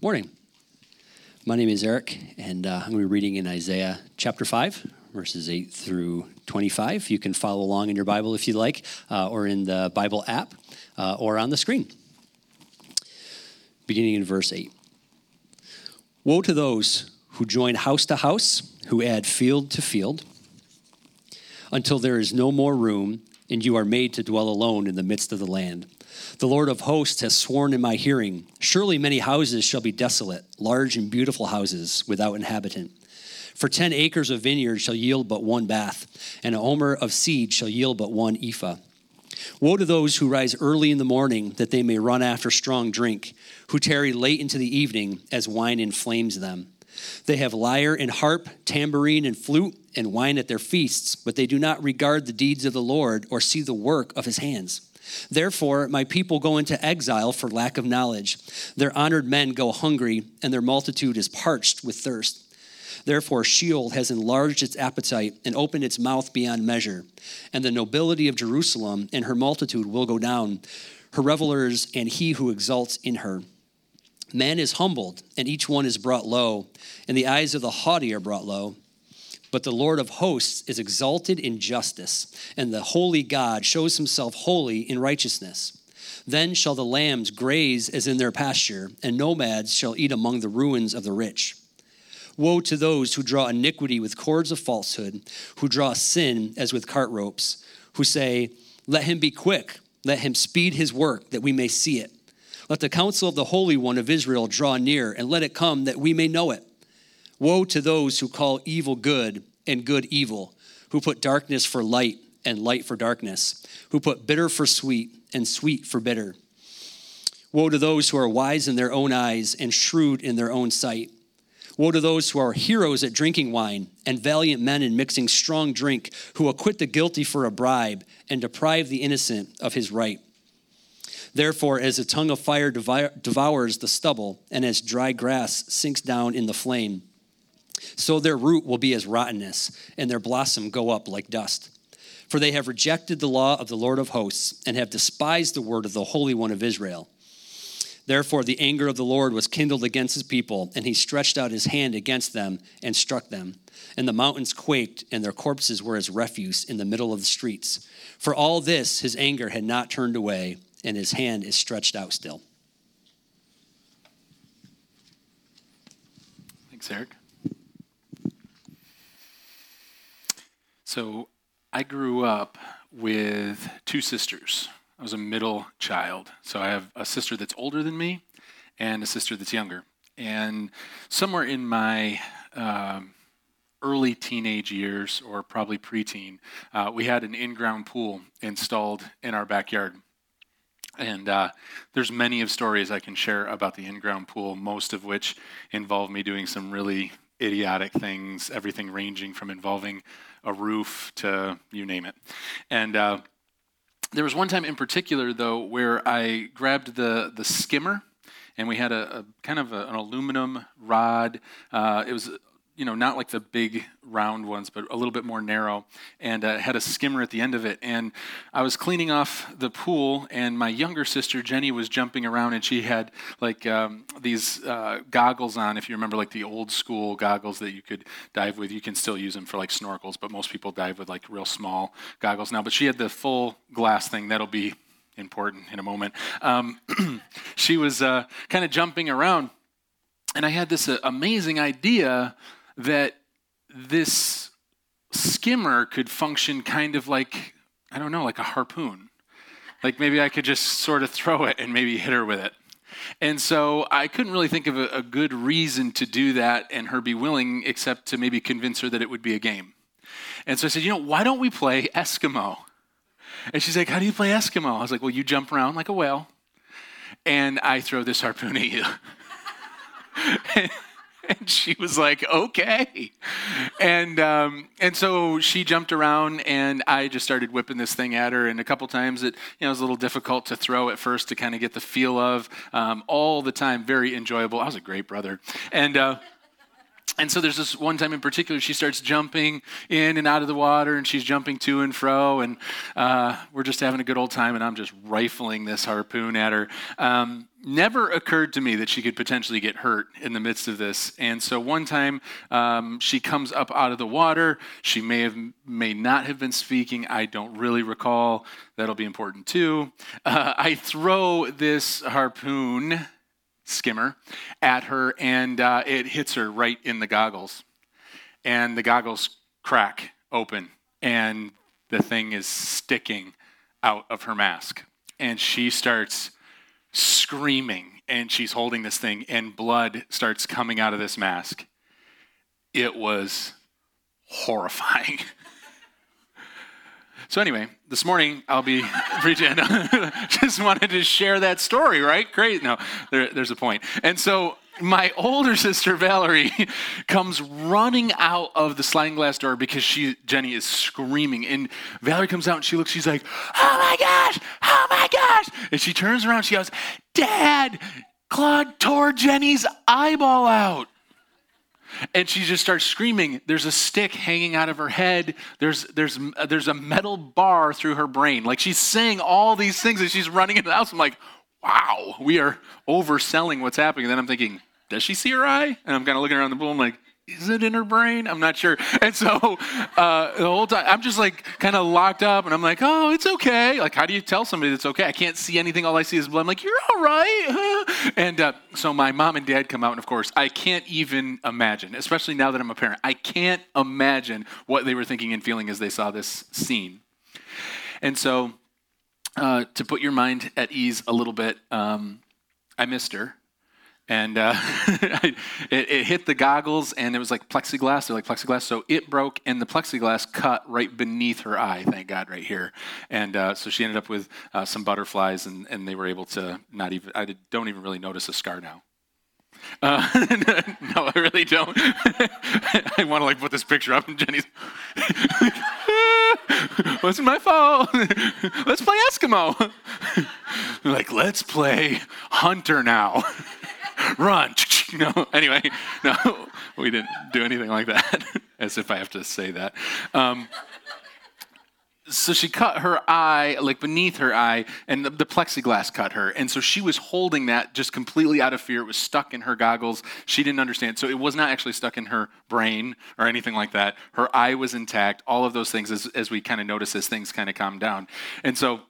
Morning. My name is Eric, and uh, I'm going to be reading in Isaiah chapter 5, verses 8 through 25. You can follow along in your Bible if you like, uh, or in the Bible app, uh, or on the screen. Beginning in verse 8 Woe to those who join house to house, who add field to field, until there is no more room, and you are made to dwell alone in the midst of the land. The Lord of hosts has sworn in my hearing Surely many houses shall be desolate, large and beautiful houses without inhabitant. For ten acres of vineyard shall yield but one bath, and a homer of seed shall yield but one ephah. Woe to those who rise early in the morning that they may run after strong drink, who tarry late into the evening as wine inflames them. They have lyre and harp, tambourine and flute, and wine at their feasts, but they do not regard the deeds of the Lord or see the work of his hands. Therefore, my people go into exile for lack of knowledge. Their honored men go hungry, and their multitude is parched with thirst. Therefore, Sheol has enlarged its appetite and opened its mouth beyond measure. And the nobility of Jerusalem and her multitude will go down, her revelers and he who exalts in her. Man is humbled, and each one is brought low, and the eyes of the haughty are brought low. But the Lord of hosts is exalted in justice, and the holy God shows himself holy in righteousness. Then shall the lambs graze as in their pasture, and nomads shall eat among the ruins of the rich. Woe to those who draw iniquity with cords of falsehood, who draw sin as with cart ropes, who say, Let him be quick, let him speed his work, that we may see it. Let the counsel of the Holy One of Israel draw near, and let it come that we may know it. Woe to those who call evil good and good evil, who put darkness for light and light for darkness, who put bitter for sweet and sweet for bitter. Woe to those who are wise in their own eyes and shrewd in their own sight. Woe to those who are heroes at drinking wine and valiant men in mixing strong drink, who acquit the guilty for a bribe and deprive the innocent of his right. Therefore, as a tongue of fire devours the stubble, and as dry grass sinks down in the flame, so their root will be as rottenness, and their blossom go up like dust. For they have rejected the law of the Lord of hosts, and have despised the word of the Holy One of Israel. Therefore, the anger of the Lord was kindled against his people, and he stretched out his hand against them and struck them. And the mountains quaked, and their corpses were as refuse in the middle of the streets. For all this, his anger had not turned away, and his hand is stretched out still. Thanks, Eric. So I grew up with two sisters. I was a middle child. So I have a sister that's older than me and a sister that's younger. And somewhere in my um, early teenage years, or probably preteen, uh, we had an in ground pool installed in our backyard. And uh, there's many of stories I can share about the in-ground pool, most of which involve me doing some really idiotic things, everything ranging from involving a roof to you name it. And uh, there was one time in particular, though, where I grabbed the, the skimmer and we had a, a kind of a, an aluminum rod. Uh, it was you know, not like the big round ones, but a little bit more narrow, and uh, had a skimmer at the end of it. And I was cleaning off the pool, and my younger sister Jenny was jumping around, and she had like um, these uh, goggles on. If you remember, like the old school goggles that you could dive with, you can still use them for like snorkels, but most people dive with like real small goggles now. But she had the full glass thing. That'll be important in a moment. Um, she was uh, kind of jumping around, and I had this uh, amazing idea that this skimmer could function kind of like, I don't know, like a harpoon. Like maybe I could just sort of throw it and maybe hit her with it. And so I couldn't really think of a, a, good reason to do that and her be willing, except to maybe convince her that it would be a game. And so I said, you know, why don't we play Eskimo? And she's like, how do you play Eskimo? I was like, well, you jump around like a whale, and I throw this harpoon at you. and she was like, okay. And, um, and so she jumped around and I just started whipping this thing at her. And a couple times it, you know, was a little difficult to throw at first to kind of get the feel of. Um, all the time, very enjoyable. I was a great brother. And, uh, and so there's this one time in particular, she starts jumping in and out of the water, and she's jumping to and fro, and uh, we're just having a good old time, and I'm just rifling this harpoon at her. Um, never occurred to me that she could potentially get hurt in the midst of this. And so one time um, she comes up out of the water. She may have, may not have been speaking. I don't really recall. That'll be important too. Uh, I throw this harpoon skimmer at her, and uh, it hits her right in the goggles. And the goggles crack open, and the thing is sticking out of her mask. And she starts screaming, and she's holding this thing, and blood starts coming out of this mask. It was horrifying. So, anyway, this morning I'll be preaching. Just wanted to share that story, right? Great. No, there, there's a point. And so, my older sister Valerie comes running out of the sliding glass door because she Jenny is screaming and Valerie comes out and she looks she's like oh my gosh oh my gosh and she turns around she goes dad Claude tore Jenny's eyeball out and she just starts screaming. There's a stick hanging out of her head. There's there's uh, there's a metal bar through her brain. Like she's saying all these things and she's running into the house. I'm like wow we are overselling what's happening. And then i'm thinking does she see her eye? And i'm kind of looking around the pool. I'm like is it in her brain? I'm not sure. And so uh, the whole time, I'm just like kind of locked up and I'm like, oh, it's okay. Like, how do you tell somebody that's okay? I can't see anything. All I see is blood. I'm like, you're all right. and uh, so my mom and dad come out, and of course, I can't even imagine, especially now that I'm a parent, I can't imagine what they were thinking and feeling as they saw this scene. And so, uh, to put your mind at ease a little bit, um, I missed her and uh, it, it, hit the goggles and it was like plexiglass they're like plexiglass so it broke and the plexiglass cut right beneath her eye thank god right here and uh, so she ended up with uh, some butterflies and, and they were able to not even i don't even really notice a scar now uh, no, I really don't. I want to like put this picture up, and Jenny's. Wasn't my fault. let's play Eskimo. like, let's play Hunter now. run. No, anyway, no, we didn't do anything like that, as if I have to say that. Um, so she cut her eye, like beneath her eye, and the, the, plexiglass cut her. And so she was holding that just completely out of fear. It was stuck in her goggles. She didn't understand. So it was not actually stuck in her brain or anything like that. Her eye was intact, all of those things as, as we kind of notice as things kind of calm down. And so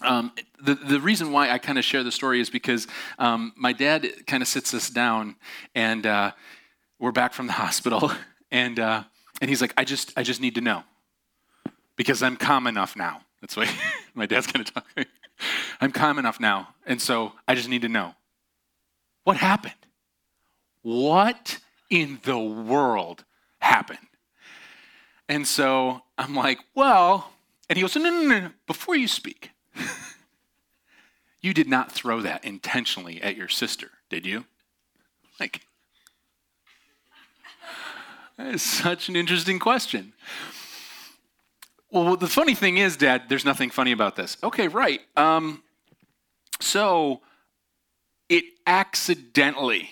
um, the, the reason why I kind of share the story is because um, my dad kind of sits us down and uh, we're back from the hospital and, uh, and he's like, I just, I just need to know because I'm calm enough now. That's why my dad's kind of talking. I'm calm enough now. And so I just need to know what happened? What in the world happened? And so I'm like, well, and he goes, no, no, no, no. before you speak, you did not throw that intentionally at your sister, did you? Like, that is such an interesting question. Well, the funny thing is, Dad, there's nothing funny about this. Okay, right. Um, so it accidentally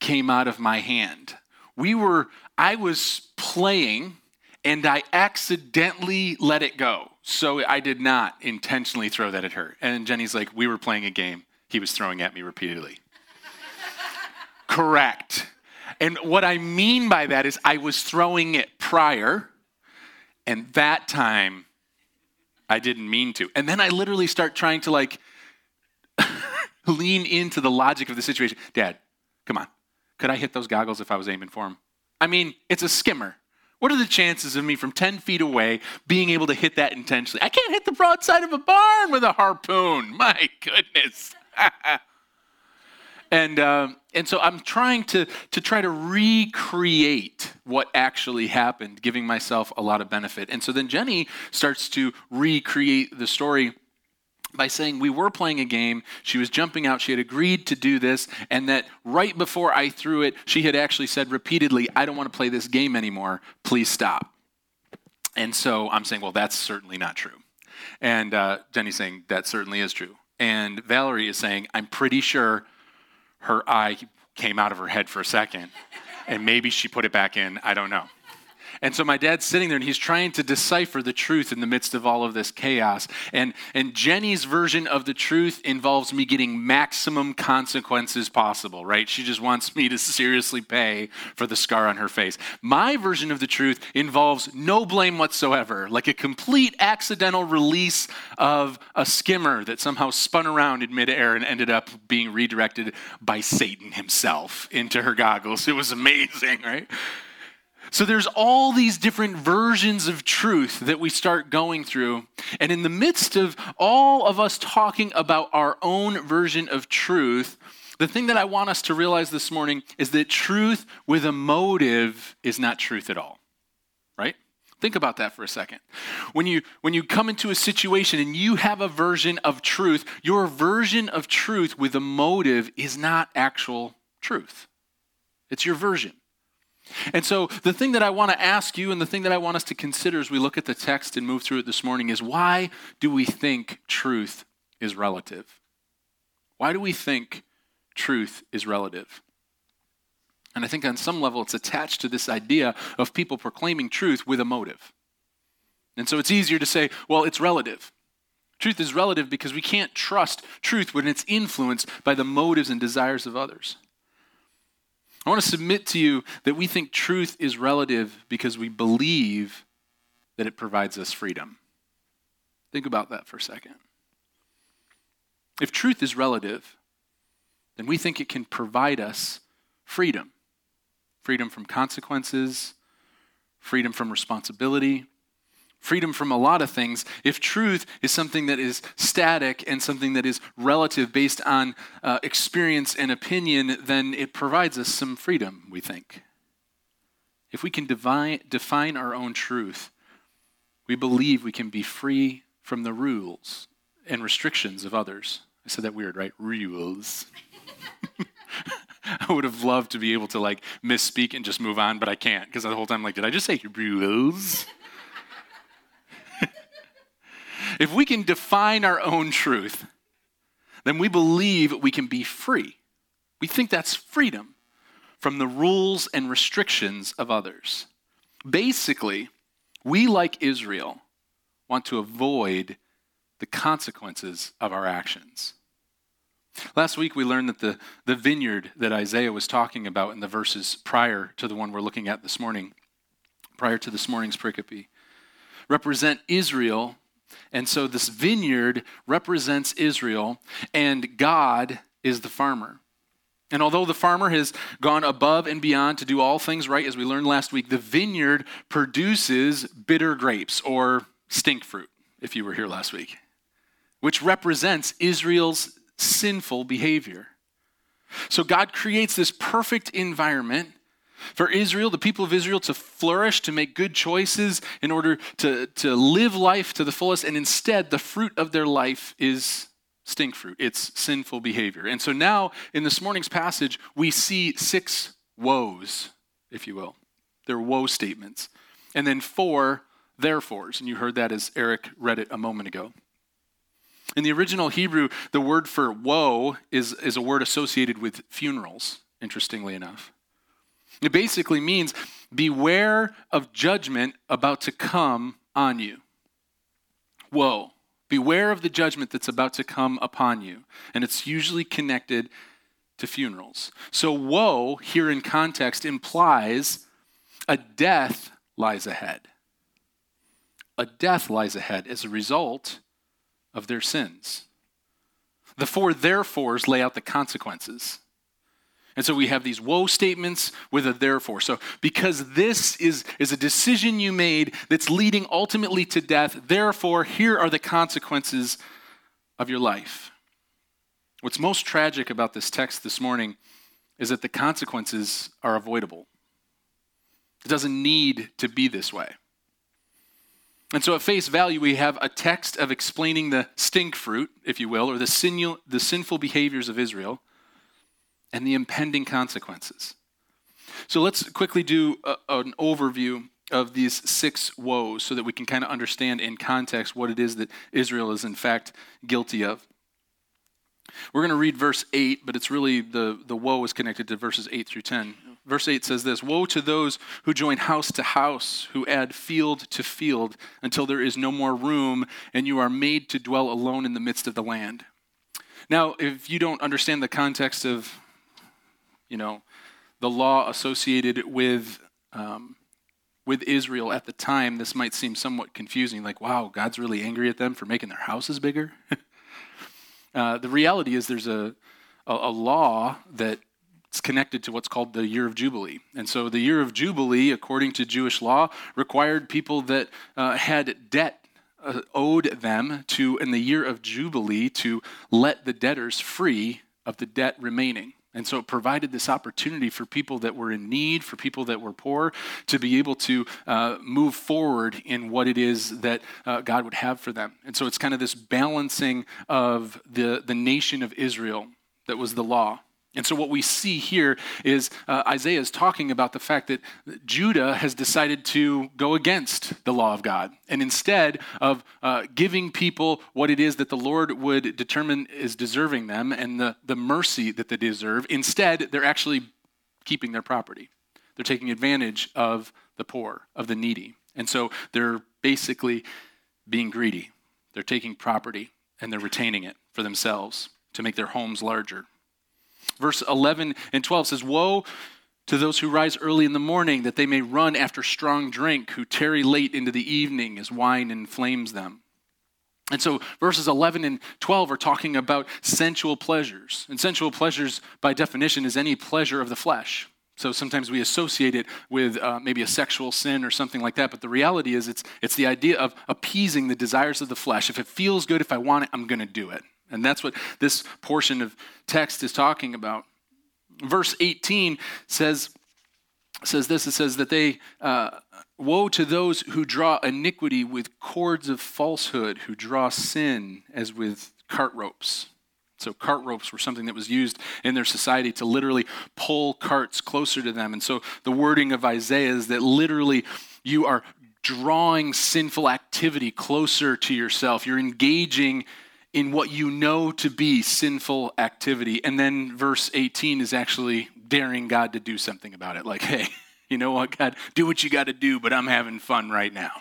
came out of my hand. We were, I was playing and I accidentally let it go. So I did not intentionally throw that at her. And Jenny's like, we were playing a game. He was throwing at me repeatedly. Correct. And what I mean by that is I was throwing it prior, and that time I didn't mean to. And then I literally start trying to like lean into the logic of the situation. Dad, come on. Could I hit those goggles if I was aiming for them? I mean, it's a skimmer. What are the chances of me from 10 feet away being able to hit that intentionally? I can't hit the broadside of a barn with a harpoon. My goodness. and, uh, and so I'm trying to, to try to recreate what actually happened, giving myself a lot of benefit. And so then Jenny starts to recreate the story by saying we were playing a game. She was jumping out. She had agreed to do this. And that right before I threw it, she had actually said repeatedly, I don't want to play this game anymore. Please stop. And so I'm saying, well, that's certainly not true. And uh, Jenny's saying, that certainly is true. And Valerie is saying, I'm pretty sure her eye came out of her head for a second. and maybe she put it back in. I don't know. And so my dad's sitting there and he's trying to decipher the truth in the midst of all of this chaos. And, and Jenny's version of the truth involves me getting maximum consequences possible, right? She just wants me to seriously pay for the scar on her face. My version of the truth involves no blame whatsoever, like a complete accidental release of a skimmer that somehow spun around in midair and ended up being redirected by Satan himself into her goggles. It was amazing, right? So there's all these different versions of truth that we start going through. And in the midst of all of us talking about our own version of truth, the thing that I want us to realize this morning is that truth with a motive is not truth at all. Right? Think about that for a second. When you when you come into a situation and you have a version of truth, your version of truth with a motive is not actual truth. It's your version. And so, the thing that I want to ask you and the thing that I want us to consider as we look at the text and move through it this morning is why do we think truth is relative? Why do we think truth is relative? And I think on some level it's attached to this idea of people proclaiming truth with a motive. And so it's easier to say, well, it's relative. Truth is relative because we can't trust truth when it's influenced by the motives and desires of others. I want to submit to you that we think truth is relative because we believe that it provides us freedom. Think about that for a second. If truth is relative, then we think it can provide us freedom freedom from consequences, freedom from responsibility, freedom from a lot of things, if truth is something that is static and something that is relative based on uh, experience and opinion, then it provides us some freedom, we think. If we can divine, define our own truth, we believe we can be free from the rules and restrictions of others. I said that weird, right? Rules. I would have loved to be able to like misspeak and just move on, but I can't because the whole time, I'm like, did I just say rules? If we can define our own truth, then we believe we can be free. We think that's freedom from the rules and restrictions of others. Basically, we, like Israel, want to avoid the consequences of our actions. Last week, we learned that the, the vineyard that Isaiah was talking about in the verses prior to the one we're looking at this morning, prior to this morning's pericope, represent Israel and so this vineyard represents Israel, and God is the farmer. And although the farmer has gone above and beyond to do all things right, as we learned last week, the vineyard produces bitter grapes or stink fruit, if you were here last week, which represents Israel's sinful behavior. So God creates this perfect environment for Israel, the people of Israel, to flourish, to make good choices in order to, to live life to the fullest, and instead, the fruit of their life is stink fruit. It's sinful behavior. And so now, in this morning's passage, we see six woes, if you will. They're woe statements. And then four therefores. And you heard that as Eric read it a moment ago. In the original Hebrew, the word for woe is, is a word associated with funerals, interestingly enough. It basically means beware of judgment about to come on you. Woe. Beware of the judgment that's about to come upon you. And it's usually connected to funerals. So, woe here in context implies a death lies ahead. A death lies ahead as a result of their sins. The four therefores lay out the consequences. And so we have these woe statements with a therefore. So, because this is, is a decision you made that's leading ultimately to death, therefore, here are the consequences of your life. What's most tragic about this text this morning is that the consequences are avoidable. It doesn't need to be this way. And so, at face value, we have a text of explaining the stink fruit, if you will, or the, sin- the sinful behaviors of Israel and the impending consequences. So let's quickly do a, an overview of these six woes so that we can kind of understand in context what it is that Israel is in fact guilty of. We're going to read verse 8, but it's really the, the woe is connected to verses 8 through 10. verse 8 says this Woe to those who join house to house, who add field to field, until there is no more room, and you are made to dwell alone in the midst of the land. Now, if you don't understand the context of, you know, the law associated with um, with Israel at the time, this might seem somewhat confusing. Like, wow, God's really angry at them for making their houses bigger. uh, the reality is, there's a, a, a law that it's connected to what's called the year of Jubilee. And so the year of Jubilee, according to Jewish law, required people that uh, had debt uh, owed them to, in the year of Jubilee, to let the debtors free of the debt remaining. And so it provided this opportunity for people that were in need, for people that were poor, to be able to uh, move forward in what it is that uh, God would have for them. And so it's kind of this balancing of the, the nation of Israel that was the law. And so, what we see here is uh, Isaiah is talking about the fact that Judah has decided to go against the law of God. And instead of uh, giving people what it is that the Lord would determine is deserving them and the, the mercy that they deserve, instead, they're actually keeping their property. They're taking advantage of the poor, of the needy. And so, they're basically being greedy. They're taking property and they're retaining it for themselves to make their homes larger. Verse 11 and 12 says, Woe to those who rise early in the morning, that they may run after strong drink, who tarry late into the evening as wine inflames them. And so verses 11 and 12 are talking about sensual pleasures. And sensual pleasures, by definition, is any pleasure of the flesh. So sometimes we associate it with uh, maybe a sexual sin or something like that. But the reality is, it's, it's the idea of appeasing the desires of the flesh. If it feels good, if I want it, I'm going to do it. And that's what this portion of text is talking about. Verse 18 says, says this it says that they, uh, woe to those who draw iniquity with cords of falsehood, who draw sin as with cart ropes. So, cart ropes were something that was used in their society to literally pull carts closer to them. And so, the wording of Isaiah is that literally you are drawing sinful activity closer to yourself. You're engaging in what you know to be sinful activity. And then verse 18 is actually daring God to do something about it. Like, hey, you know what, God, do what you got to do, but I'm having fun right now.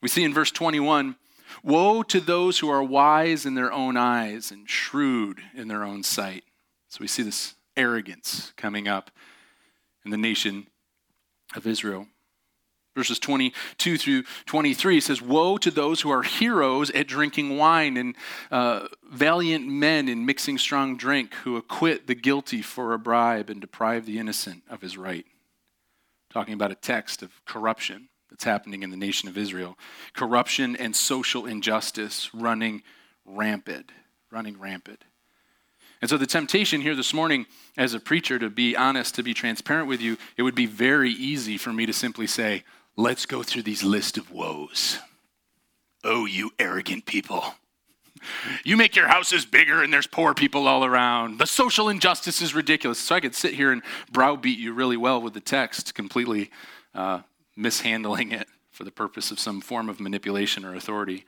We see in verse 21 Woe to those who are wise in their own eyes and shrewd in their own sight. So we see this arrogance coming up in the nation of Israel. Verses 22 through 23 says, Woe to those who are heroes at drinking wine and uh, valiant men in mixing strong drink, who acquit the guilty for a bribe and deprive the innocent of his right. Talking about a text of corruption that's happening in the nation of Israel. Corruption and social injustice running rampant, running rampant. And so, the temptation here this morning, as a preacher, to be honest, to be transparent with you, it would be very easy for me to simply say, Let's go through these list of woes. Oh, you arrogant people. You make your houses bigger and there's poor people all around. The social injustice is ridiculous. So I could sit here and browbeat you really well with the text, completely uh, mishandling it for the purpose of some form of manipulation or authority.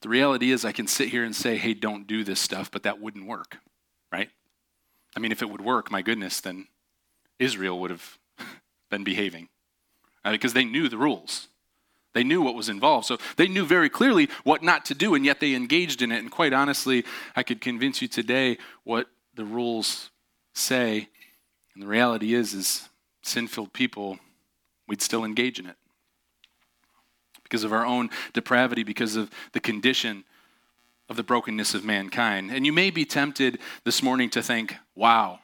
the reality is, I can sit here and say, hey, don't do this stuff, but that wouldn't work, right? I mean, if it would work, my goodness, then Israel would have been behaving Uh, because they knew the rules. They knew what was involved. So they knew very clearly what not to do, and yet they engaged in it. And quite honestly, I could convince you today what the rules say. And the reality is, is sin-filled people, we'd still engage in it. Because of our own depravity, because of the condition of the brokenness of mankind. And you may be tempted this morning to think, wow,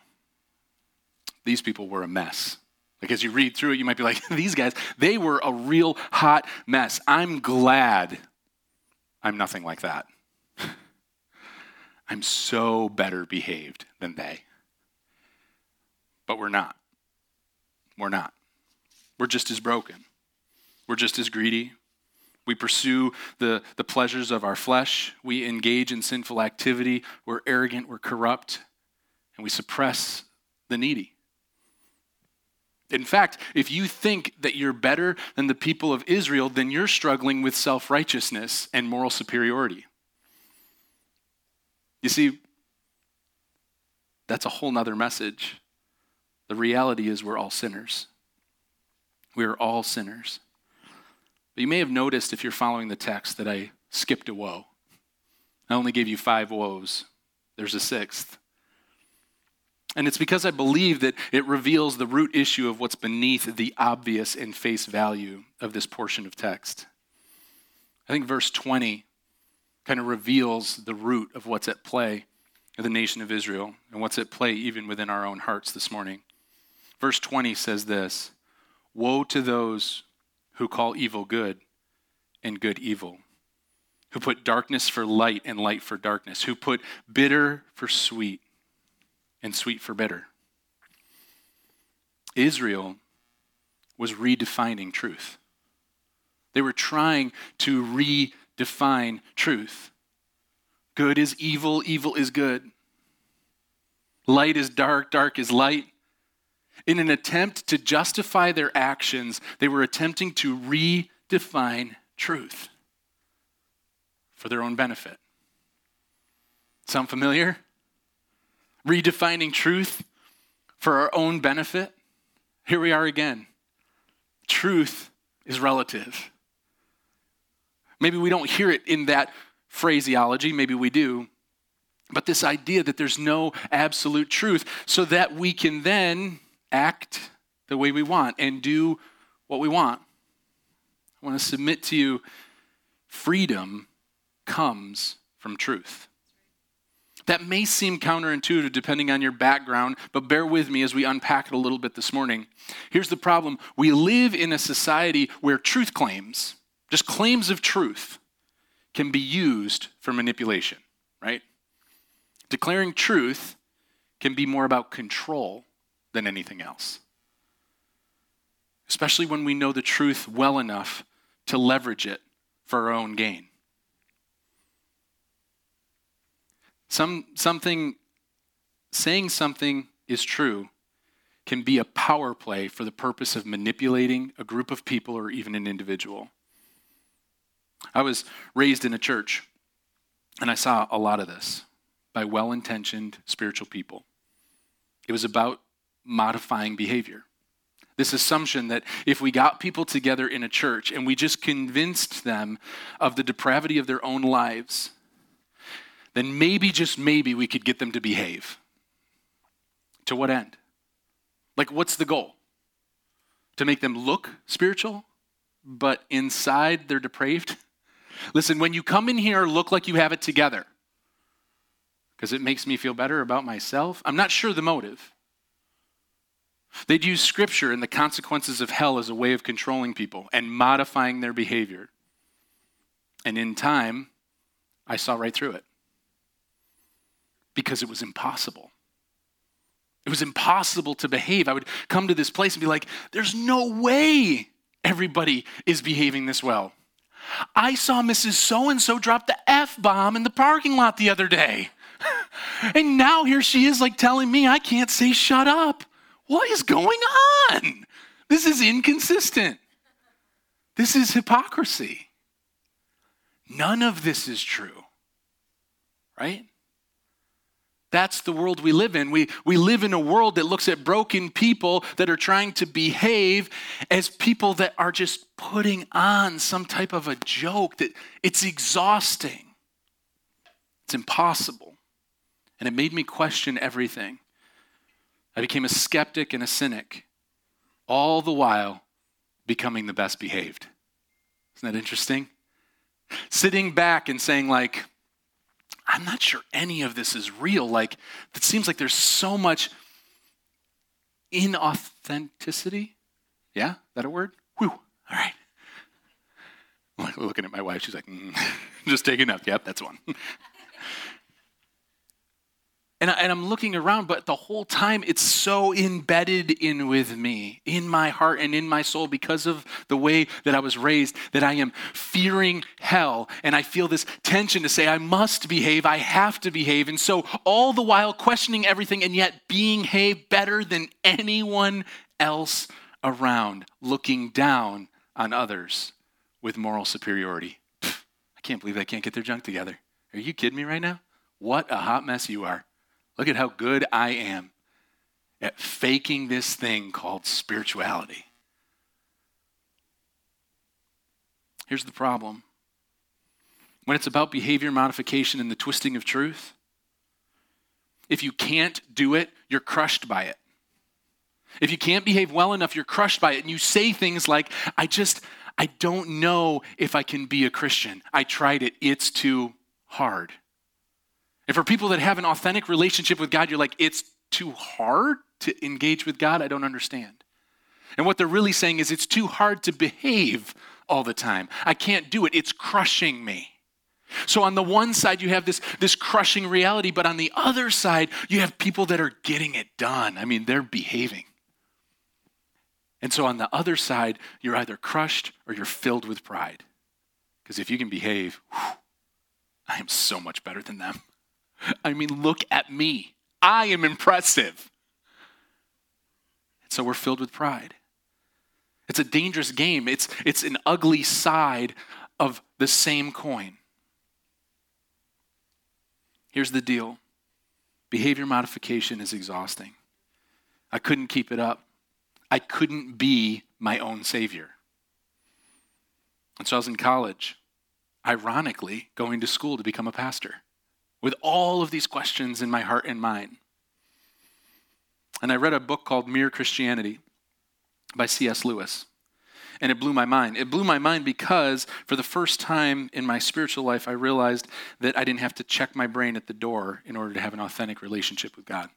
these people were a mess. Like as you read through it, you might be like, these guys, they were a real hot mess. I'm glad I'm nothing like that. I'm so better behaved than they. But we're not. We're not. We're just as broken. We're just as greedy. We pursue the, the pleasures of our flesh. We engage in sinful activity. We're arrogant. We're corrupt. And we suppress the needy. In fact, if you think that you're better than the people of Israel, then you're struggling with self righteousness and moral superiority. You see, that's a whole nother message The reality is, we're all sinners. We are all sinners. But you may have noticed if you're following the text that I skipped a woe. I only gave you five woes, there's a sixth. And it's because I believe that it reveals the root issue of what's beneath the obvious and face value of this portion of text. I think verse 20 kind of reveals the root of what's at play in the nation of Israel and what's at play even within our own hearts this morning. Verse 20 says this Woe to those who call evil good and good evil, who put darkness for light and light for darkness, who put bitter for sweet and sweet for bitter. Israel was redefining truth. They were trying to redefine truth. Good is evil, evil is good. Light is dark, dark is light. In an attempt to justify their actions, they were attempting to redefine truth for their own benefit. Sound familiar? Redefining truth for our own benefit. Here we are again. Truth is relative. Maybe we don't hear it in that phraseology, maybe we do. But this idea that there's no absolute truth, so that we can then act the way we want and do what we want. I want to submit to you freedom comes from truth. That may seem counterintuitive depending on your background, but bear with me as we unpack it a little bit this morning. Here's the problem we live in a society where truth claims, just claims of truth, can be used for manipulation, right? Declaring truth can be more about control than anything else. Especially when we know the truth well enough to leverage it for our own gain. Some, something, saying something is true can be a power play for the purpose of manipulating a group of people or even an individual. I was raised in a church, and I saw a lot of this by well intentioned spiritual people. It was about modifying behavior. This assumption that if we got people together in a church and we just convinced them of the depravity of their own lives, then maybe, just maybe, we could get them to behave. To what end? Like, what's the goal? To make them look spiritual, but inside they're depraved? Listen, when you come in here, look like you have it together because it makes me feel better about myself. I'm not sure the motive. They'd use scripture and the consequences of hell as a way of controlling people and modifying their behavior. And in time, I saw right through it because it was impossible. It was impossible to behave. I would come to this place and be like, there's no way everybody is behaving this well. I saw Mrs. So and so drop the F bomb in the parking lot the other day. and now here she is, like telling me I can't say shut up. What is going on? This is inconsistent. This is hypocrisy. None of this is true, right? That's the world we live in. We, we live in a world that looks at broken people that are trying to behave as people that are just putting on some type of a joke that it's exhausting. It's impossible. And it made me question everything. I became a skeptic and a cynic, all the while becoming the best behaved. Isn't that interesting? Sitting back and saying, like, I'm not sure any of this is real. Like, it seems like there's so much inauthenticity. Yeah, that a word? Whew. All right. Looking at my wife. She's like, mm. just taking up. Yep, that's one. And, I, am looking around, but the whole time it's so embedded in with me, in my heart and in my soul, because of the way that I was raised, that I am fearing hell. And I feel this tension to say, I must behave, I have to behave. And so, all the while questioning everything and yet being better than anyone else around, looking down on others with moral superiority. Pfft, I can't believe I can't get their junk together. Are you kidding me right now? What a hot mess you are. Look at how good I am. at faking this thing called spirituality. Here's the problem when it's about behavior modification and the twisting of truth, if you can't do it, you're crushed by it. If you can't behave well enough, you're crushed by it. And you say things like, I just, I don't know if I can be a Christian. I tried it, it's too hard. And for people that have an authentic relationship with God, you're like, it's too hard to engage with God? I don't understand. And what they're really saying is, it's too hard to behave all the time. I can't do it, it's crushing me. So, on the one side, you have this, this crushing reality, but on the other side, you have people that are getting it done. I mean, they're behaving. And so, on the other side, you're either crushed or you're filled with pride. Because if you can behave, whew, I am so much better than them. I mean, look at me. I am impressive. So, we're filled with pride. It's a dangerous game, it's, it's an ugly side of the same coin. Here's the deal behavior modification is exhausting. I couldn't keep it up. I couldn't be my own savior. And so I was in college, ironically, going to school to become a pastor with all of these questions in my heart and mind. And I read a book called Mere Christianity by C.S. Lewis and it blew my mind. It blew my mind because for the first time in my spiritual life, I realized that I didn't have to check my brain at the door in order to have an authentic relationship with God.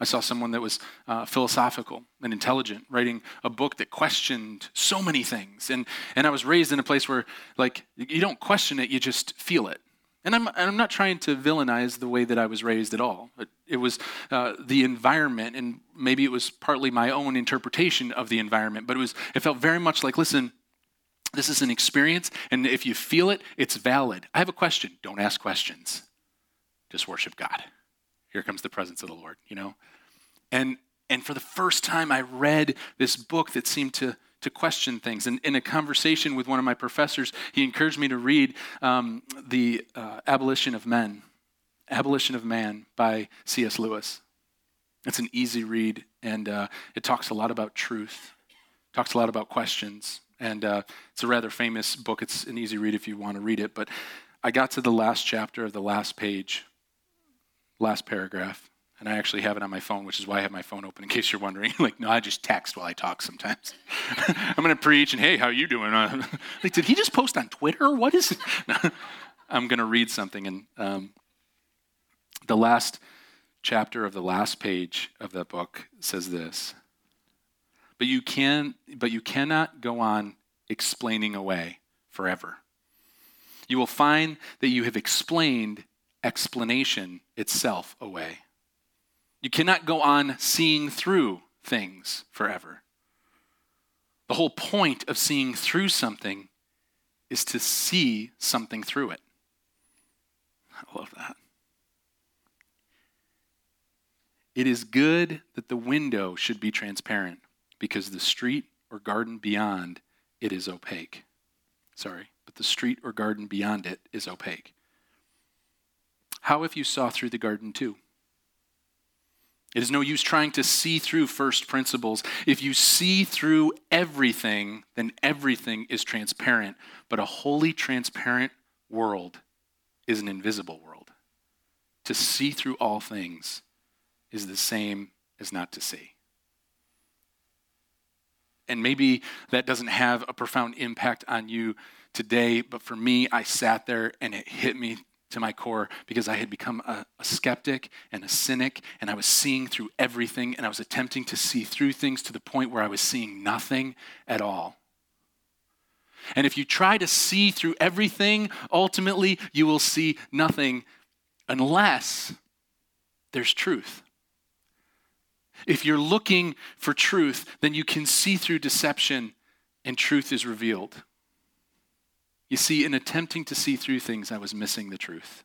I saw someone that was uh, philosophical and intelligent, writing a book that questioned so many things. And, and I was raised in a place where, like, you don't question it, you just feel it. And I'm, I'm not trying to villainize the way that I was raised at all. It, it was uh, the environment, and maybe it was partly my own interpretation of the environment, but it, was, it felt very much like listen, this is an experience, and if you feel it, it's valid. I have a question. Don't ask questions, just worship God. Here comes the presence of the Lord, you know? And, and for the first time, I read this book that seemed to to question things. And in a conversation with one of my professors, he encouraged me to read um, The uh, Abolition of Men, Abolition of Man by C.S. Lewis. It's an easy read, and uh, it talks a lot about truth, talks a lot about questions. And uh, it's a rather famous book. It's an easy read if you want to read it. But I got to the last chapter of the last page, last paragraph, and I actually have it on my phone, which is why I have my phone open in case you're wondering. like, no, I just text while I talk sometimes. I'm going to preach and, hey, how are you doing? Like, did he just post on Twitter? What is it? I'm going to read something. And um, the last chapter of the last page of that book says this. But you can but you cannot go on explaining away forever. You will find that you have explained explanation itself away. You cannot go on seeing through things forever. The whole point of seeing through something is to see something through it. I love that. It is good that the window should be transparent because the street or garden beyond it is opaque. Sorry, but the street or garden beyond it is opaque. How if you saw through the garden too? It is no use trying to see through first principles. If you see through everything, then everything is transparent. But a wholly transparent world is an invisible world. To see through all things is the same as not to see. And maybe that doesn't have a profound impact on you today, but for me, I sat there and it hit me to my core because I had become a, a, skeptic and a cynic, and I was seeing through everything, and I was attempting to see through things to the point where I was seeing nothing at all. And if you try to see through everything, ultimately you will see nothing unless there's truth. If you're looking for truth, then you can see through deception and truth is revealed. You see, in attempting to see through things, I was missing the truth.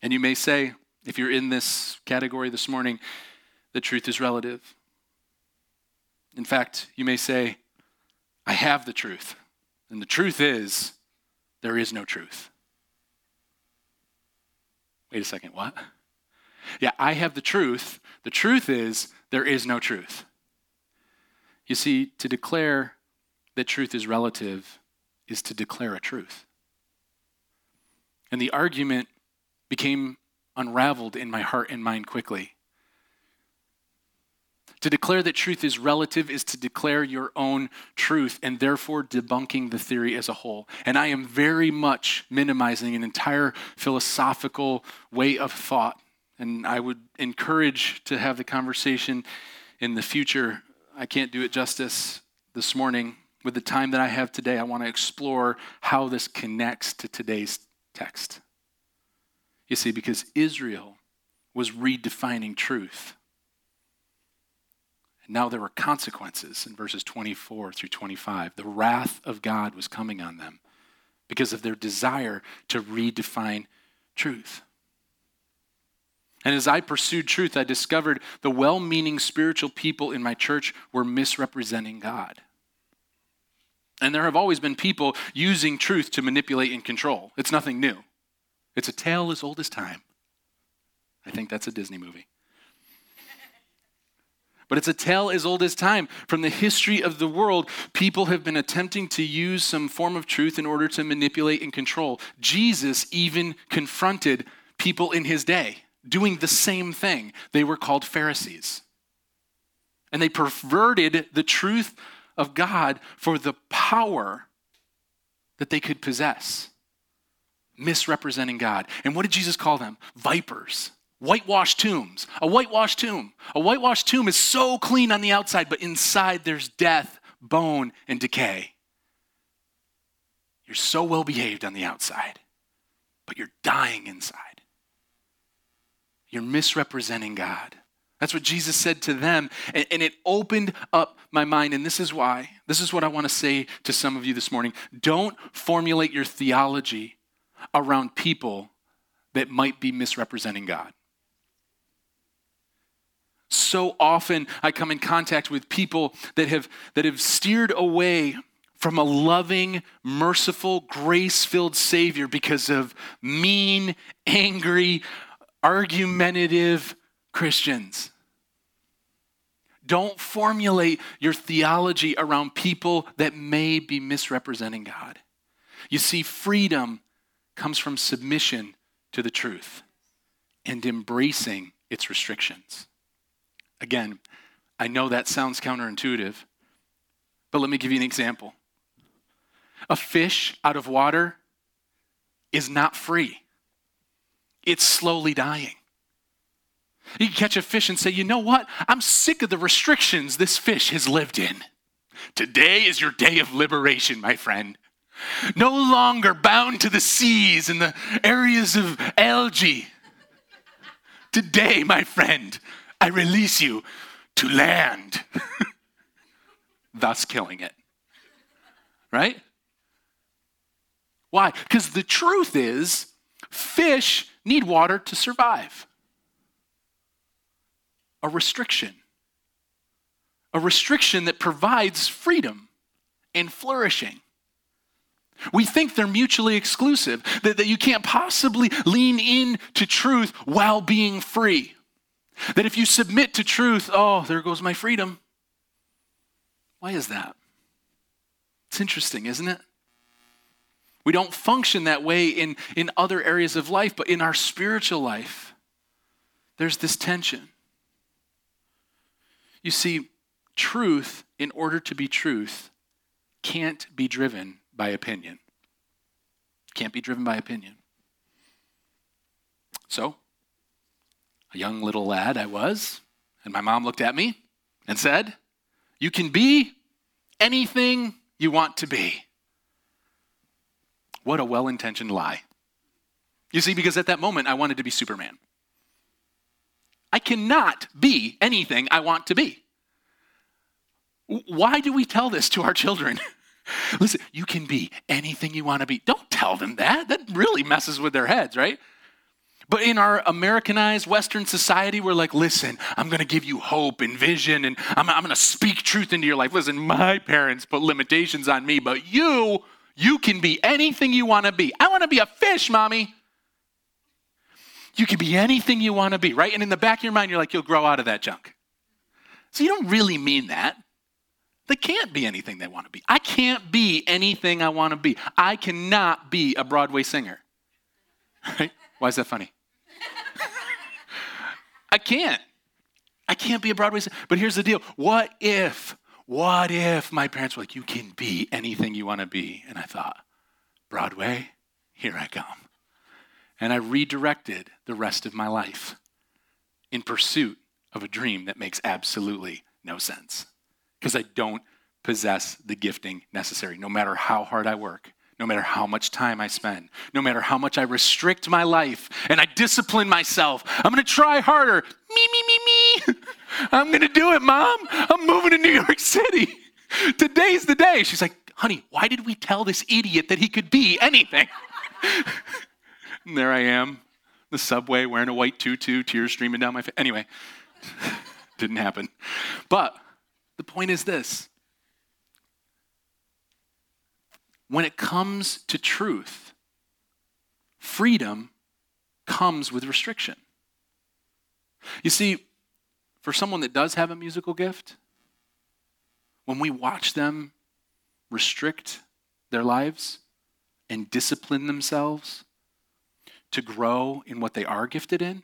And you may say, if you're in this category this morning, the truth is relative. In fact, you may say, I have the truth. And the truth is, there is no truth. Wait a second, what? Yeah, I have the truth. The truth is, there is no truth. You see, to declare that truth is relative is to declare a truth. And the argument became unraveled in my heart and mind quickly. To declare that truth is relative is to declare your own truth and therefore debunking the theory as a whole. And I am very much minimizing an entire philosophical way of thought. And I would encourage to have the conversation in the future. I can't do it justice this morning. With the time that I have today, I want to explore how this connects to today's text. You see, because Israel was redefining truth And now there were consequences in verses 24 through 25. The wrath of God was coming on them because of their desire to redefine truth. And as I pursued truth, I discovered the well meaning spiritual people in my church were misrepresenting God. And there have always been people using truth to manipulate and control. It's nothing new, it's a tale as old as time. I think that's a Disney movie. But it's a tale as old as time. From the history of the world, people have been attempting to use some form of truth in order to manipulate and control. Jesus even confronted people in his day doing the same thing. They were called Pharisees. And they perverted the truth of God for the power that they could possess, misrepresenting God. And what did Jesus call them? Vipers whitewashed tombs. A whitewashed tomb. A whitewashed tomb is so clean on the outside, but inside there's death, bone, and decay. You're so well behaved on the outside, but you're dying inside. You're misrepresenting God. That's what Jesus said to them. And, and, it opened up my mind. And this is why, this is what I want to say to some of you this morning. Don't formulate your theology around people that might be misrepresenting God so often I come in contact with people that have, that have steered away from a loving, merciful, grace filled Savior because of mean, angry, argumentative Christians. Don't formulate your theology around people that may be misrepresenting God. You see, freedom comes from submission to the truth and embracing its restrictions. Again, I know that sounds counterintuitive, but let me give you an example. A fish out of water is not free, it's slowly dying. You can catch a fish and say, you know what? I'm sick of the restrictions this fish has lived in. Today is your day of liberation, my friend. No longer bound to the seas and the areas of algae. Today, my friend, I release you to land, thus killing it. Right? Why? Because the truth is, fish need water to survive. A restriction. A restriction that provides freedom and flourishing. We think they're mutually exclusive, that, that you can't possibly lean into truth while being free. That if you submit to truth, oh, there goes my freedom. Why is that? It's interesting, isn't it? We don't function that way in, in other areas of life, but in our spiritual life, there's this tension. You see, truth, in order to be truth, can't be driven by opinion. Can't be driven by opinion. So, a young little lad I was, and my mom looked at me and said, You can be anything you want to be. What a well intentioned lie. You see, because at that moment I wanted to be Superman. I cannot be anything I want to be. Why do we tell this to our children? Listen, you can be anything you want to be. Don't tell them that. That really messes with their heads, right? But in our Americanized Western society, we're like, listen, I'm going to give you hope and vision, and I'm, I'm going to speak truth into your life. Listen, my parents put limitations on me, but you, you can be anything you want to be. I want to be a fish, mommy. You can be anything you want to be, right? And in the back of your mind, you're like, you'll grow out of that junk. So you don't really mean that. They can't be anything they want to be. I can't be anything I want to be. I cannot be a Broadway singer. Right? Why is that funny? I can't. I can't be a Broadway singer. But here's the deal what if, what if my parents were like, you can be anything you want to be? And I thought, Broadway, here I come. And I redirected the rest of my life in pursuit of a dream that makes absolutely no sense because I don't possess the gifting necessary, no matter how hard I work, no matter how much time I spend, no matter how much I restrict my life and I discipline myself. I'm to try harder. Me, me, me, me. I'm to do it, mom. I'm moving to New York City. Today's the day. She's like, honey, why did we tell this idiot that he could be anything? and there I am, the subway wearing a white tutu, tears streaming down my face. Anyway, didn't happen. But the point is this when it comes to truth, freedom comes with restriction. You see, for someone that does have a musical gift, when we watch them restrict their lives and discipline themselves to grow in what they are gifted in,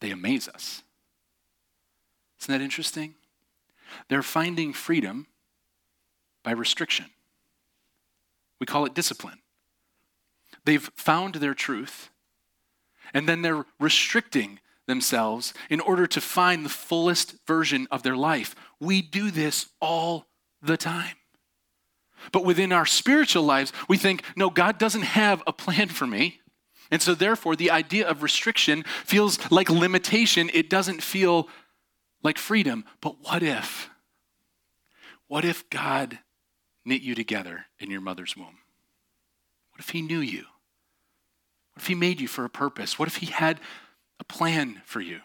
they amaze us. Isn't that interesting? They're finding freedom by restriction. We call it discipline. They've found their truth, and then they're restricting themselves in order to find the fullest version of their life. We do this all the time. But within our spiritual lives, we think, no, God doesn't have a plan for me. And so, therefore, the idea of restriction feels like limitation. It doesn't feel like freedom. But what if? What if God knit you together in your mother's womb? What if He knew you? What if He made you for a purpose? What if He had a plan for you?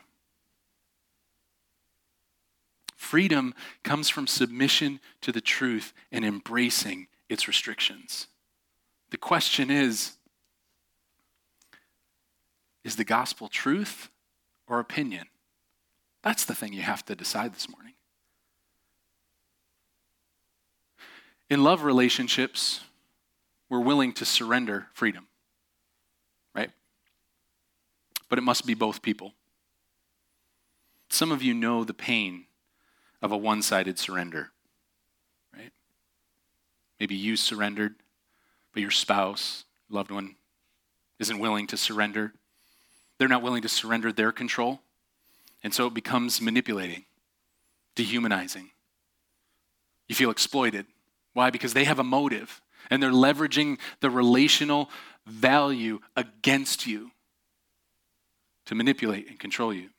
Freedom comes from submission to the truth and embracing its restrictions. The question is is the gospel truth or opinion? That's the thing you have to decide this morning. In love relationships, we're willing to surrender freedom, right? But it must be both people. Some of you know the pain of a one sided surrender, right? Maybe you surrendered, but your spouse, loved one, isn't willing to surrender. They're not willing to surrender their control. And so it becomes manipulating, dehumanizing. You feel exploited. Why? Because they have a motive and they're leveraging the relational value against you to manipulate and control you.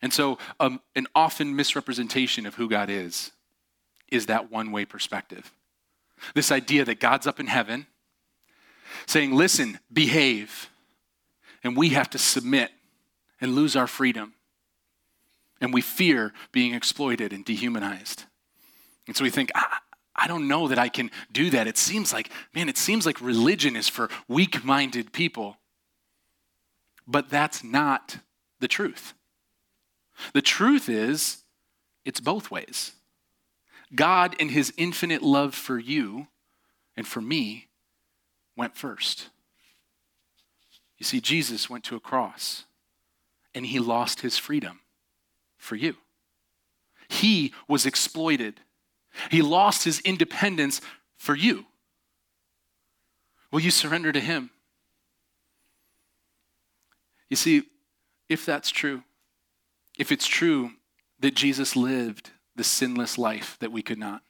And so, um, an often misrepresentation of who God is is that one way perspective. This idea that God's up in heaven saying, listen, behave, and we have to submit and lose our freedom. And we fear being exploited and dehumanized. And so we think, I, I don't know that I can do that. It seems like, man, it seems like religion is for weak minded people. But that's not the truth. The truth is, it's both ways. God, in his infinite love for you and for me, went first. You see, Jesus went to a cross and he lost his freedom for you. He was exploited he lost his independence for you. Will you surrender to him? You see, if that's true, if it's true that Jesus lived the sinless life that we could not,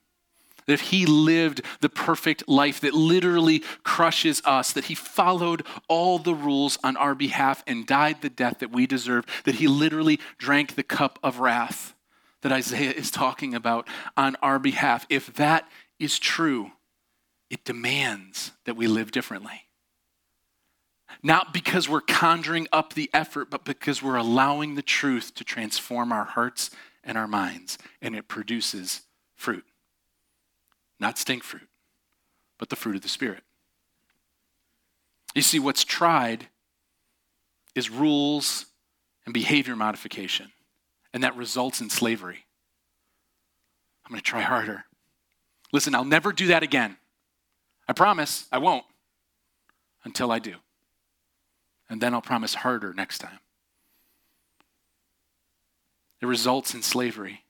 that if he lived the perfect life that literally crushes us, that he followed all the rules on our behalf and died the death that we deserve, that he literally drank the cup of wrath, that Isaiah is talking about on our behalf, if that is true, it demands that we live differently. Not because we're conjuring up the effort, but because we're allowing the truth to transform our hearts and our minds, and it produces fruit. Not stink fruit, but the fruit of the Spirit. You see, what's tried is rules and behavior modification, and that results in slavery. I'm going to try harder. Listen, I'll never do that again. I promise I won't until I do. And then I'll promise harder next time. It results in slavery.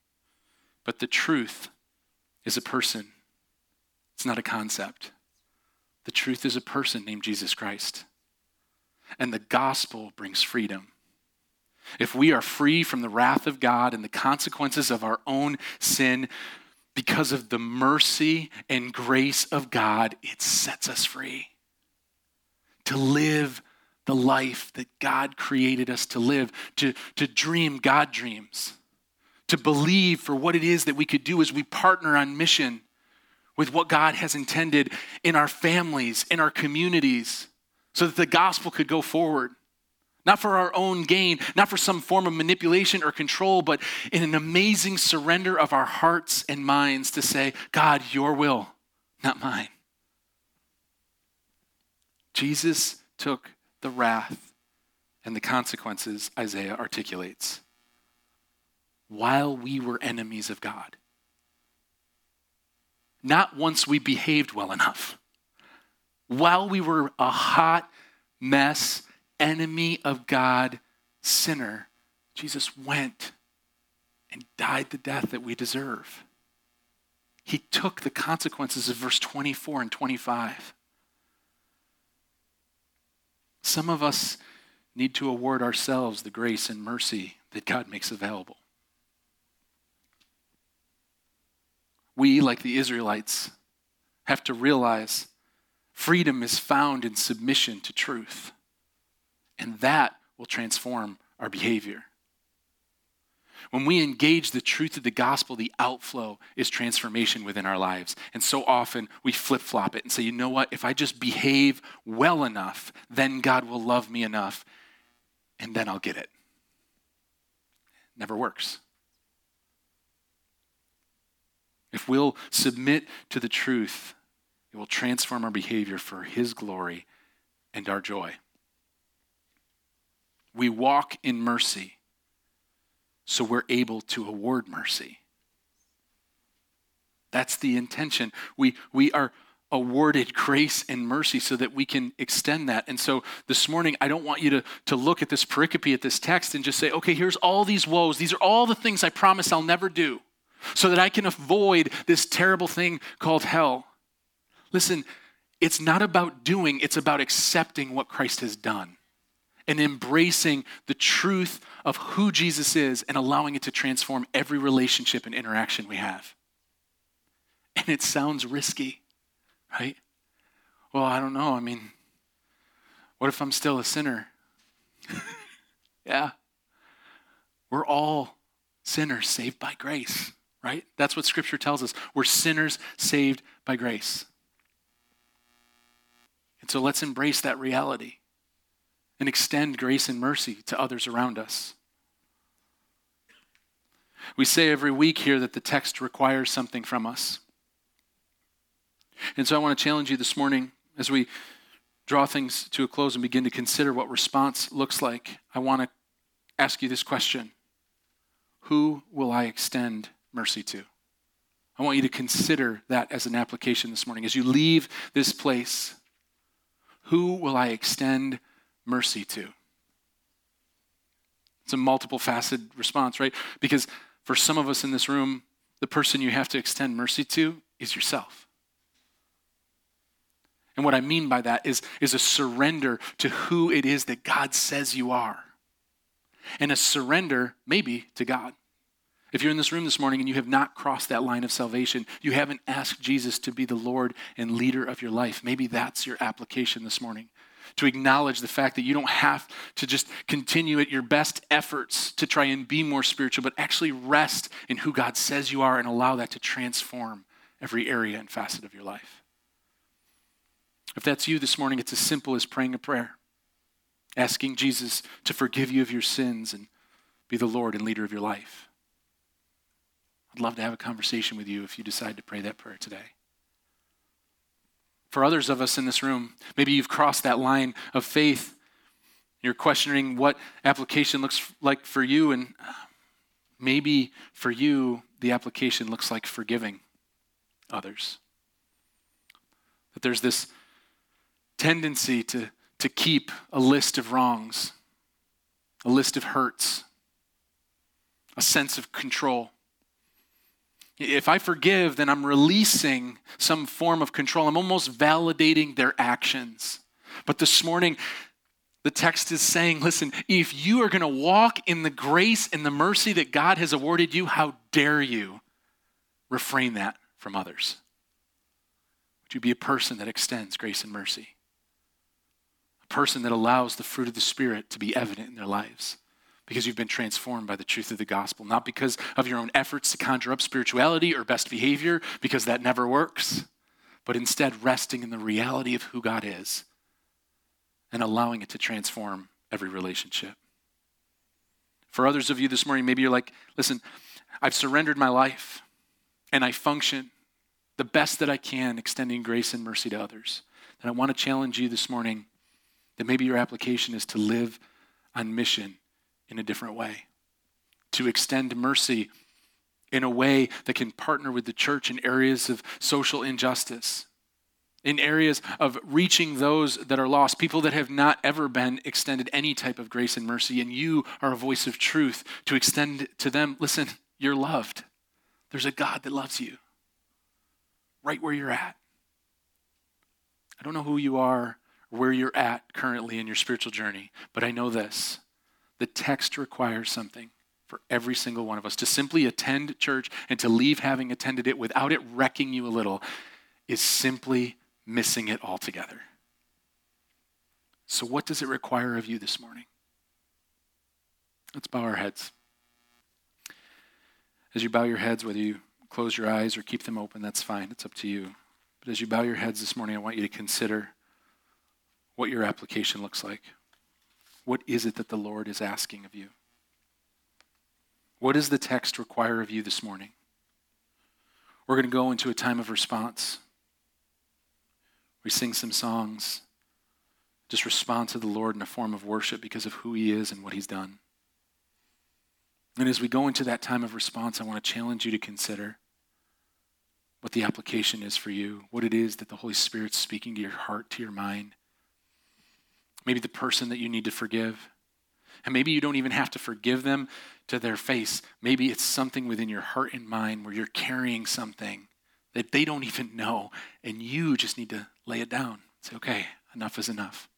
But the truth is a person, it's not a concept. The truth is a person named Jesus Christ. And the gospel brings freedom. If we are free from the wrath of God and the consequences of our own sin, because of the mercy and grace of God, it sets us free to live the life that God created us to live, to, to dream God dreams, to believe for what it is that we could do as we partner on mission with what God has intended in our families, in our communities, so that the gospel could go forward. Not for our own gain, not for some form of manipulation or control, but in an amazing surrender of our hearts and minds to say, God, your will, not mine. Jesus took the wrath and the consequences Isaiah articulates while we were enemies of God. Not once we behaved well enough. While we were a hot mess, enemy of God, sinner, Jesus went and died the death that we deserve. He took the consequences of verse 24 and 25. Some of us need to award ourselves the grace and mercy that God makes available. We, like the Israelites, have to realize freedom is found in submission to truth, and that will transform our behavior. When we engage the truth of the gospel, the outflow is transformation within our lives. And so often we flip flop it and say, you know what? If I just behave well enough, then God will love me enough, and then I'll get it. Never works. If we'll submit to the truth, it will transform our behavior for His glory and our joy. We walk in mercy so we're able to award mercy. That's the intention. We, we are awarded grace and mercy so that we can extend that. And so this morning, I don't want you to, to look at this pericope, at this text, and just say, okay, here's all these woes. These are all the things I promise I'll never do so that I can avoid this terrible thing called hell. Listen, it's not about doing, it's about accepting what Christ has done and embracing the truth of who Jesus is and allowing it to transform every relationship and interaction we have. And it sounds risky, right? Well, I don't know. I mean, what if I'm still a sinner? yeah. We're all sinners saved by grace, right? That's what Scripture tells us. We're sinners saved by grace. And so let's embrace that reality and extend grace and mercy to others around us. We say every week here that the text requires something from us. And so I want to challenge you this morning as we draw things to a close and begin to consider what response looks like. I want to ask you this question Who will I extend mercy to? I want you to consider that as an application this morning. As you leave this place, who will I extend mercy to? It's a multiple faceted response, right? Because for some of us in this room, the person you have to extend mercy to is yourself. And what I mean by that is, is a surrender to who it is that God says you are. And a surrender, maybe, to God. If you're in this room this morning and you have not crossed that line of salvation, you haven't asked Jesus to be the Lord and leader of your life, maybe that's your application this morning to acknowledge the fact that you don't have to just continue at your best efforts to try and be more spiritual, but actually rest in who God says you are and allow that to transform every area and facet of your life. If that's you this morning, it's as simple as praying a prayer, asking Jesus to forgive you of your sins and be the Lord and leader of your life. I'd love to have a conversation with you if you decide to pray that prayer today. For others of us in this room, maybe you've crossed that line of faith You're questioning what application looks like for you, and maybe for you, the application looks like forgiving others. That there's this tendency to, to keep a list of wrongs, a list of hurts, a sense of control. If I forgive, then I'm releasing some form of control. I'm almost validating their actions. But this morning, the text is saying, listen, if you are going to walk in the grace and the mercy that God has awarded you, how dare you refrain that from others? Would you be a person that extends grace and mercy? A person that allows the fruit of the Spirit to be evident in their lives because you've been transformed by the truth of the gospel, not because of your own efforts to conjure up spirituality or best behavior, because that never works, but instead resting in the reality of who God is and allowing it to transform every relationship. For others of you this morning, maybe you're like, listen, I've surrendered my life and I function the best that I can, extending grace and mercy to others. And I want to challenge you this morning that maybe your application is to live on mission in a different way, to extend mercy in a way that can partner with the church in areas of social injustice, in areas of reaching those that are lost, people that have not ever been extended any type of grace and mercy, and you are a voice of truth to extend to them. Listen, you're loved. There's a God that loves you right where you're at. I don't know who you are, where you're at currently in your spiritual journey, but I know this the text requires something for every single one of us to simply attend church and to leave having attended it without it wrecking you a little is simply missing it altogether. So, what does it require of you this morning? Let's bow our heads. As you bow your heads, whether you close your eyes or keep them open, that's fine. It's up to you. But as you bow your heads this morning, I want you to consider what your application looks like. What is it that the Lord is asking of you? What does the text require of you this morning? We're going to go into a time of response. We sing some songs, just respond to the Lord in a form of worship because of who He is and what He's done. And as we go into that time of response, I want to challenge you to consider what the application is for you, what it is that the Holy Spirit's speaking to your heart, to your mind. Maybe the person that you need to forgive. And maybe you don't even have to forgive them to their face. Maybe it's something within your heart and mind where you're carrying something that they don't even know, and you just need to lay it down. Say, okay, enough is enough.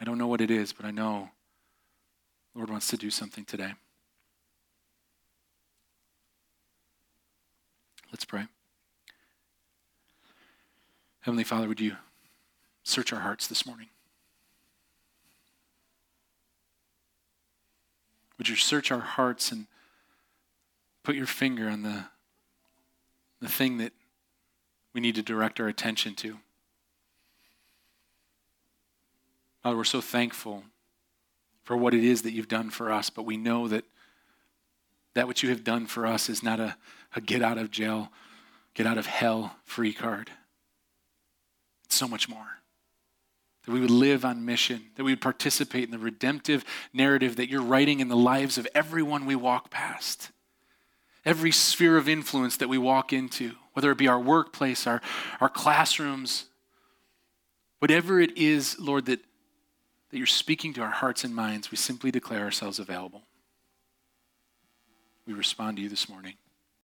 I don't know what it is, but I know Lord wants to do something today. Let's pray. Heavenly Father, would you search our hearts this morning? Would you search our hearts and put your finger on the, the thing that we need to direct our attention to. Father, we're so thankful for what it is that you've done for us, but we know that that which you have done for us is not a, a get out of jail, get out of hell free card. It's so much more. That we would live on mission, that we would participate in the redemptive narrative that you're writing in the lives of everyone we walk past every sphere of influence that we walk into, whether it be our workplace, our, our classrooms, whatever it is, Lord, that, that you're speaking to our hearts and minds, we simply declare ourselves available. We respond to you this morning.